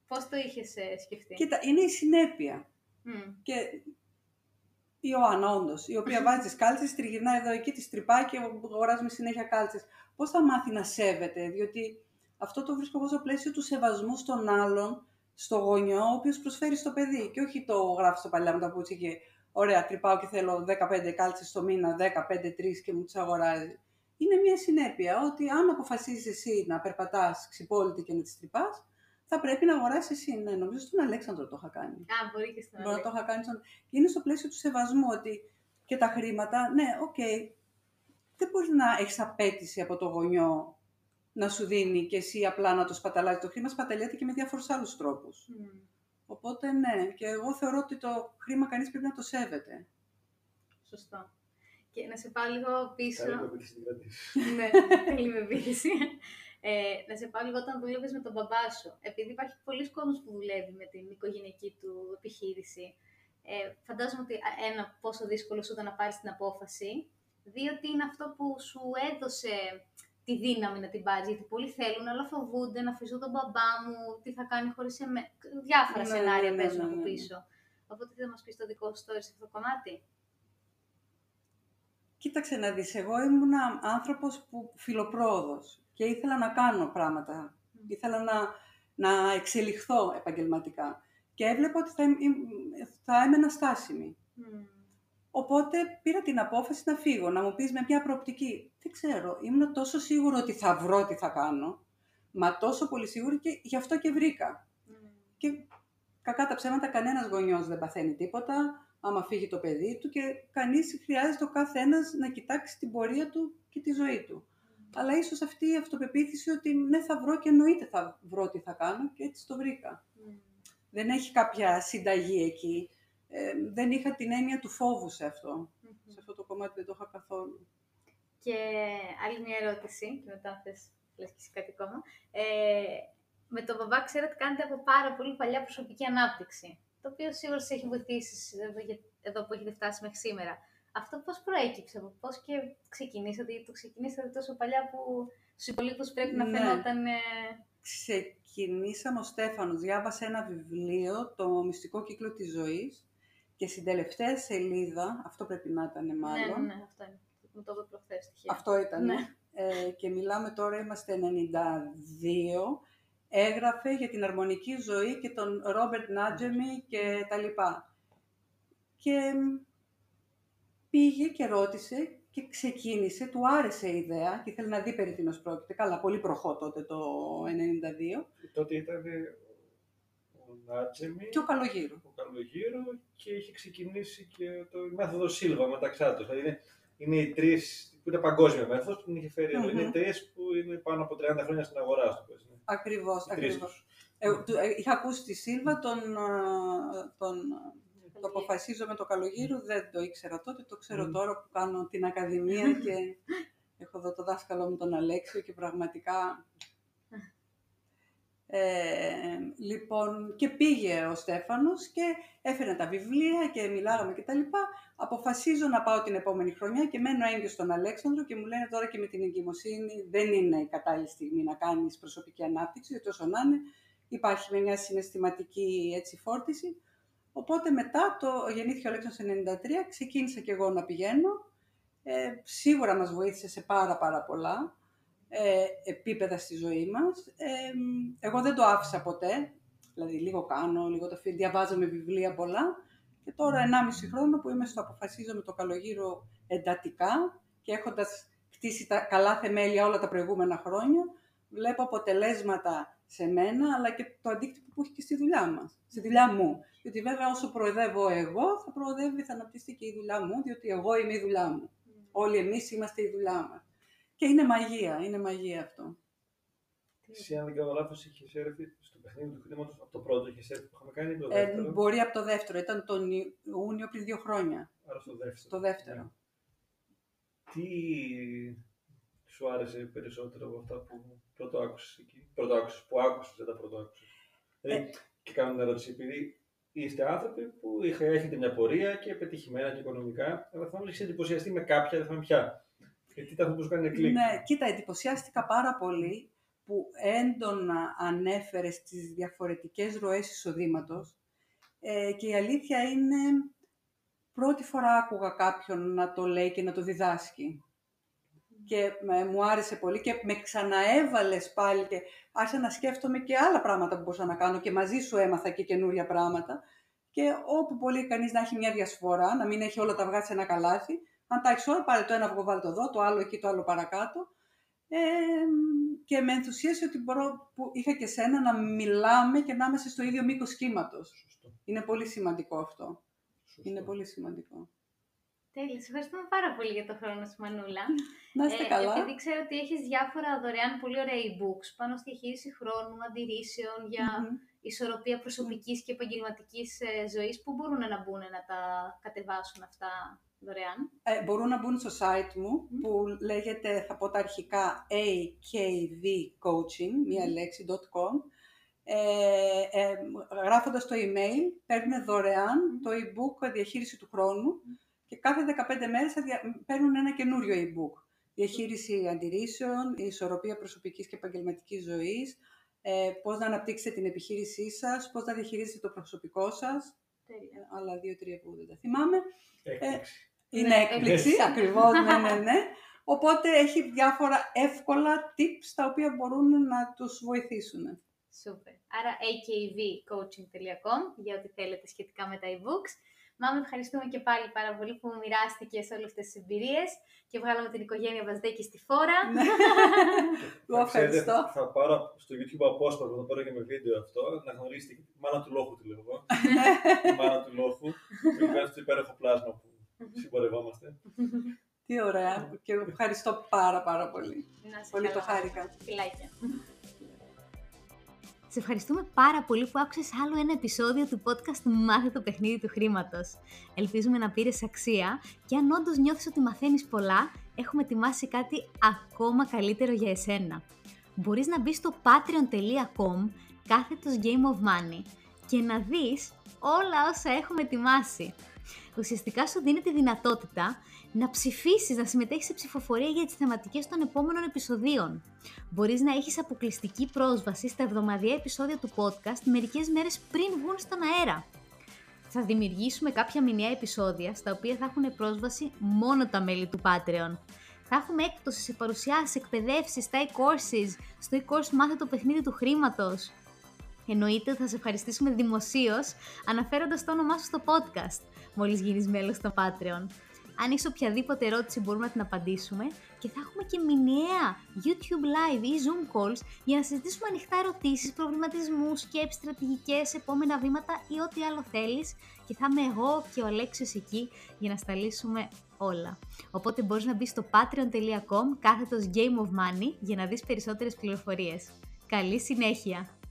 Speaker 1: Πώς το είχες ε, σκεφτεί;
Speaker 3: Κοίτα, είναι η συνέπεια. Και η Ιωάννα, όντως, η οποία βάζει τις κάλτσες, τριγυρνάει εδώ εκεί, τη τρυπάει και αγοράζουμε συνέχεια κάλτσες. Πώς θα μάθει να σέβεται, διότι αυτό το βρίσκω εγώ στο πλαίσιο του σεβασμού στον άλλον, στο γονιό, ο οποίος προσφέρει στο παιδί. Και όχι το γράφει στο παλιά με τα πούτσια και ωραία, τρυπάω και θέλω 15 κάλτσες το μήνα, 15-3 και μου τις αγοράζει. Είναι μια συνέπεια ότι αν αποφασίζεις εσύ να περπατάς ξυπόλυτη και να τις τρυπάς, θα πρέπει να αγοράσεις εσύ. Ναι, νομίζω στον Αλέξανδρο το είχα κάνει.
Speaker 1: Α, μπορεί και στον
Speaker 3: Αλέξανδρο. Μπορεί να το είχα κάνει. Στον... Είναι στο πλαίσιο του σεβασμού ότι και τα χρήματα, ναι, ok. Okay, δεν μπορείς να έχεις απαίτηση από το γονιό να σου δίνει και εσύ απλά να το σπαταλάς. Το χρήμα σπαταλιέται και με διάφορους άλλους τρόπους. Mm. Οπότε ναι, και εγώ θεωρώ ότι το χρήμα κανείς πρέπει να το σέβεται.
Speaker 1: Σωστό. Και να σε πάω λίγο πίσω. Καλή
Speaker 4: με
Speaker 1: ναι, καλή με ε, να σε πάω λίγο όταν δούλευες με τον μπαμπά σου. Επειδή υπάρχει πολλοί κόσμος που δουλεύει με την οικογενειακή του επιχείρηση. Ε, φαντάζομαι ότι ένα, πόσο δύσκολο σου ήταν να πάρεις την απόφαση. Δύο, τι είναι αυτό που σου έδωσε τη δύναμη να την πάρει. Γιατί πολλοί θέλουν, αλλά φοβούνται να αφήσω τον μπαμπά μου, τι θα κάνει χωρίς εμένα. Διάφορα ναι, σενάρια ναι, ναι, παίζουν από πίσω. Οπότε τι θα μας πεις το δικό σου story σε αυτό το κομμάτι;
Speaker 3: Κοίταξε να δεις, εγώ ήμουν άνθρωπος που φιλοπρόοδος και ήθελα να κάνω πράγματα. Ήθελα να, να εξελιχθώ επαγγελματικά. Και έβλεπα ότι θα, θα έμενα στάσιμη. Οπότε πήρα την απόφαση να φύγω, να μου πεις με ποια προοπτική. Δεν ξέρω, ήμουν τόσο σίγουρο ότι θα βρω τι θα κάνω, μα τόσο πολύ σίγουρη και γι' αυτό και βρήκα. Και κακά τα ψέματα, κανένας γονιός δεν παθαίνει τίποτα, άμα φύγει το παιδί του και κανείς χρειάζεται ο κάθε ένας να κοιτάξει την πορεία του και τη ζωή του αλλά ίσως αυτή η αυτοπεποίθηση ότι ναι θα βρω και εννοείται θα βρω τι θα κάνω και έτσι το βρήκα. Mm. Δεν έχει κάποια συνταγή εκεί. Ε, δεν είχα την έννοια του φόβου σε αυτό. Σε αυτό το κομμάτι δεν το είχα καθόλου.
Speaker 1: Και άλλη μια ερώτηση, και μετά θες λες και εσύ κάτι ακόμα. Ε, με τον μπαμπά ξέρω ότι κάνετε από πάρα πολύ παλιά προσωπική ανάπτυξη, το οποίο σίγουρα σε έχει βοηθήσει εδώ, εδώ που έχετε φτάσει μέχρι σήμερα. Αυτό πώς προέκυψε, πώς και ξεκινήσατε, το ξεκινήσατε τόσο παλιά που στους υπολείπους πρέπει να ναι. φαινόταν...
Speaker 3: Ξεκινήσαμε ο Στέφανος, διάβασε ένα βιβλίο, το μυστικό κύκλο της ζωής και στην τελευταία σελίδα, αυτό πρέπει να ήταν μάλλον...
Speaker 1: Ναι, ναι, αυτό είναι. Μου το είπε προχθές.
Speaker 3: Αυτό ήταν. Ναι. Ε, και μιλάμε τώρα, είμαστε 92. Έγραφε για την αρμονική ζωή και τον Ρόμπερτ Νάτζεμι και τα λοιπά. Και πήγε και ρώτησε και ξεκίνησε, του άρεσε η ιδέα και ήθελε να δει περί τίνος πρόκειται. Καλά, πολύ προχώ τότε το 92.
Speaker 4: τότε ήταν ο Νάτζεμι
Speaker 3: και ο Καλογύρο.
Speaker 4: Ο Καλογύρο και είχε ξεκινήσει και το μέθοδος Σίλβα μεταξά του. Δηλαδή είναι, είναι οι τρεις που είναι παγκόσμια μέθοδος που την είχε φέρει mm-hmm. Είναι τρεις που είναι πάνω από 30 χρόνια στην αγορά, ας
Speaker 3: Ακριβώς, ακριβώς. Ε, ε, είχα ακούσει τη Σίλβα, τον, τον Το αποφασίζω με το καλογύρο, δεν το ήξερα τότε, το ξέρω τώρα που κάνω την Ακαδημία *laughs* και έχω εδώ το δάσκαλό μου τον Αλέξιο και πραγματικά ε, λοιπόν, και πήγε ο Στέφανος και έφερε τα βιβλία και μιλάγαμε και τα λοιπά. Αποφασίζω να πάω την επόμενη χρονιά και μένω έγκυο στον Αλέξανδρο και μου λένε τώρα και με την εγκυμοσύνη δεν είναι η κατάλληλη στιγμή να κάνεις προσωπική ανάπτυξη, γιατί όσο να είναι υπάρχει μια συναισθηματική έτσι, φόρτιση. Οπότε μετά, το γεννήθηκε ο Αλέξανδρος 93, ξεκίνησα και εγώ να πηγαίνω. Ε, σίγουρα μας βοήθησε σε πάρα πάρα πολλά ε, επίπεδα στη ζωή μας. Ε, εγώ δεν το άφησα ποτέ, δηλαδή λίγο κάνω, λίγο το διαβάζω με βιβλία πολλά και τώρα 1,5 χρόνο που είμαι στο αποφασίζω με το καλογύρο εντατικά και έχοντας χτίσει τα καλά θεμέλια όλα τα προηγούμενα χρόνια, βλέπω αποτελέσματα σε μένα, αλλά και το αντίκτυπο που έχει και στη δουλειά μας, στη δουλειά μου. Γιατί βέβαια όσο προεδεύω εγώ, θα προοδεύει, θα αναπτύσσει και η δουλειά μου, διότι εγώ είμαι η δουλειά μου. Όλοι εμείς είμαστε η δουλειά μας. Και είναι μαγεία, είναι μαγεία αυτό.
Speaker 4: Εσύ, αν δεν κάνω λάθος, είχε έρθει στο παιχνίδι του χρήματο από το πρώτο, είχε έρθει που είχαμε κάνει το ε, δεύτερο.
Speaker 3: Ε, μπορεί από το δεύτερο, ήταν τον Ιούνιο πριν δύο χρόνια.
Speaker 4: Άρα στο δεύτερο.
Speaker 3: Στο δεύτερο. Ναι.
Speaker 4: Τι σου άρεσε περισσότερο από αυτά που πρώτο άκουσες εκεί, πρώτο άκουσες, που άκουσες, δεν τα πρώτο άκουσες. Δηλαδή, ε, και κάνω μια ερώτηση, επειδή είστε άνθρωποι που έχετε μια πορεία και πετυχημένα και οικονομικά, αλλά θα μου έχεις εντυπωσιαστεί με κάποια, δεν θα πια. Γιατί ήταν που κάνει κλικ.
Speaker 3: Ναι, κοίτα, εντυπωσιάστηκα πάρα πολύ που έντονα ανέφερες στις διαφορετικές ροές εισοδήματος. Ε, και η αλήθεια είναι, πρώτη φορά άκουγα κάποιον να το λέει και να το διδάσκει. Και μου άρεσε πολύ και με ξαναέβαλες πάλι και άρχισα να σκέφτομαι και άλλα πράγματα που μπορούσα να κάνω και μαζί σου έμαθα και καινούρια πράγματα. Και όπου πολύ κανείς να έχει μια διασφορά, να μην έχει όλα τα αυγά σε ένα καλάθι, αν τα έχεις όλα, πάρε το ένα αυγό, βάλε το εδώ, το άλλο εκεί, το άλλο παρακάτω. Ε, και με ενθουσίασε ότι μπορώ, που είχα και σένα να μιλάμε και να είμαστε στο ίδιο μήκος κύματος. Είναι πολύ σημαντικό αυτό. Είναι πολύ σημαντικό.
Speaker 1: Τέλεια. Σε ευχαριστούμε πάρα πολύ για το χρόνο σου, Μανούλα. *laughs*
Speaker 3: Να είστε ε, καλά.
Speaker 1: Επειδή ξέρω ότι έχεις διάφορα δωρεάν πολύ ωραία e-books πάνω στη διαχείριση χρόνου, αντιρρήσεων, για mm-hmm. ισορροπία προσωπικής και επαγγελματικής ε, ζωής, που μπορούν να μπουν να τα κατεβάσουν αυτά δωρεάν;
Speaker 3: Ε, μπορούν να μπουν στο site μου που λέγεται, θα πω τα αρχικά, akvcoaching, μία λέξη, .com. Ε, ε, γράφοντας το email, παίρνουν δωρεάν το e-book διαχείριση του χρόνου και κάθε 15 μέρες θα παίρνουν ένα καινούριο e-book. Διαχείριση αντιρρήσεων, ισορροπία προσωπικής και επαγγελματικής ζωής, ε, πώς να αναπτύξετε την επιχείρησή σας, πώς να διαχειρίζετε το προσωπικό σας. Τέλεια. Άλλα δύο-τρία που δεν τα θυμάμαι.
Speaker 4: Έκπληξη.
Speaker 3: Είναι ναι, έκπληξη, ναι. ακριβώς, ναι, ναι, ναι. *laughs* Οπότε έχει διάφορα εύκολα tips τα οποία μπορούν να τους βοηθήσουν.
Speaker 1: Σούπερ. Άρα akvcoaching.com για ό,τι θέλετε σχετικά με τα e-books. Μάμε, ευχαριστούμε και πάλι πάρα πολύ που μοιράστηκες όλες αυτές τις εμπειρίες και βγάλαμε την οικογένεια Βαζδέκη στη φόρα.
Speaker 3: Ναι. *laughs* Εγώ ευχαριστώ.
Speaker 4: Θα πάρω στο YouTube απόσπασμα, θα πάρω και με βίντεο αυτό, να γνωρίσετε μάνα του λόγου τη λέω εγώ. μάνα του λόγου. Και βγάζει το υπέροχο πλάσμα που συμπορευόμαστε.
Speaker 3: Τι ωραία και ευχαριστώ πάρα πάρα πολύ. πολύ το χάρηκα.
Speaker 1: Φιλάκια. Σε ευχαριστούμε πάρα πολύ που άκουσες άλλο ένα επεισόδιο του podcast «Μάθε το παιχνίδι του χρήματος». Ελπίζουμε να πήρες αξία και αν όντως νιώθεις ότι μαθαίνεις πολλά, έχουμε ετοιμάσει κάτι ακόμα καλύτερο για εσένα. Μπορείς να μπεις στο patreon.com κάθετος Game of Money και να δεις όλα όσα έχουμε ετοιμάσει ουσιαστικά σου δίνει τη δυνατότητα να ψηφίσεις, να συμμετέχεις σε ψηφοφορία για τις θεματικές των επόμενων επεισοδίων. Μπορείς να έχεις αποκλειστική πρόσβαση στα εβδομαδιαία επεισόδια του podcast μερικές μέρες πριν βγουν στον αέρα. Θα δημιουργήσουμε κάποια μηνιαία επεισόδια στα οποία θα έχουν πρόσβαση μόνο τα μέλη του Patreon. Θα έχουμε έκπτωση σε παρουσιάσεις, εκπαιδεύσεις, στα e-courses, στο e-course μάθε το παιχνίδι του χρήματος. Εννοείται ότι θα σε ευχαριστήσουμε δημοσίως αναφέροντας το όνομά σου στο podcast μόλις γίνεις μέλος στο Patreon. Αν έχεις οποιαδήποτε ερώτηση μπορούμε να την απαντήσουμε και θα έχουμε και μηνιαία YouTube Live ή Zoom Calls για να συζητήσουμε ανοιχτά ερωτήσεις, προβληματισμούς, σκέψεις, στρατηγικές, επόμενα βήματα ή ό,τι άλλο θέλεις και θα είμαι εγώ και ο Αλέξιος εκεί για να στα λύσουμε όλα. Οπότε μπορείς να μπεις στο patreon.com κάθετος Game of Money για να δεις περισσότερες πληροφορίες. Καλή συνέχεια!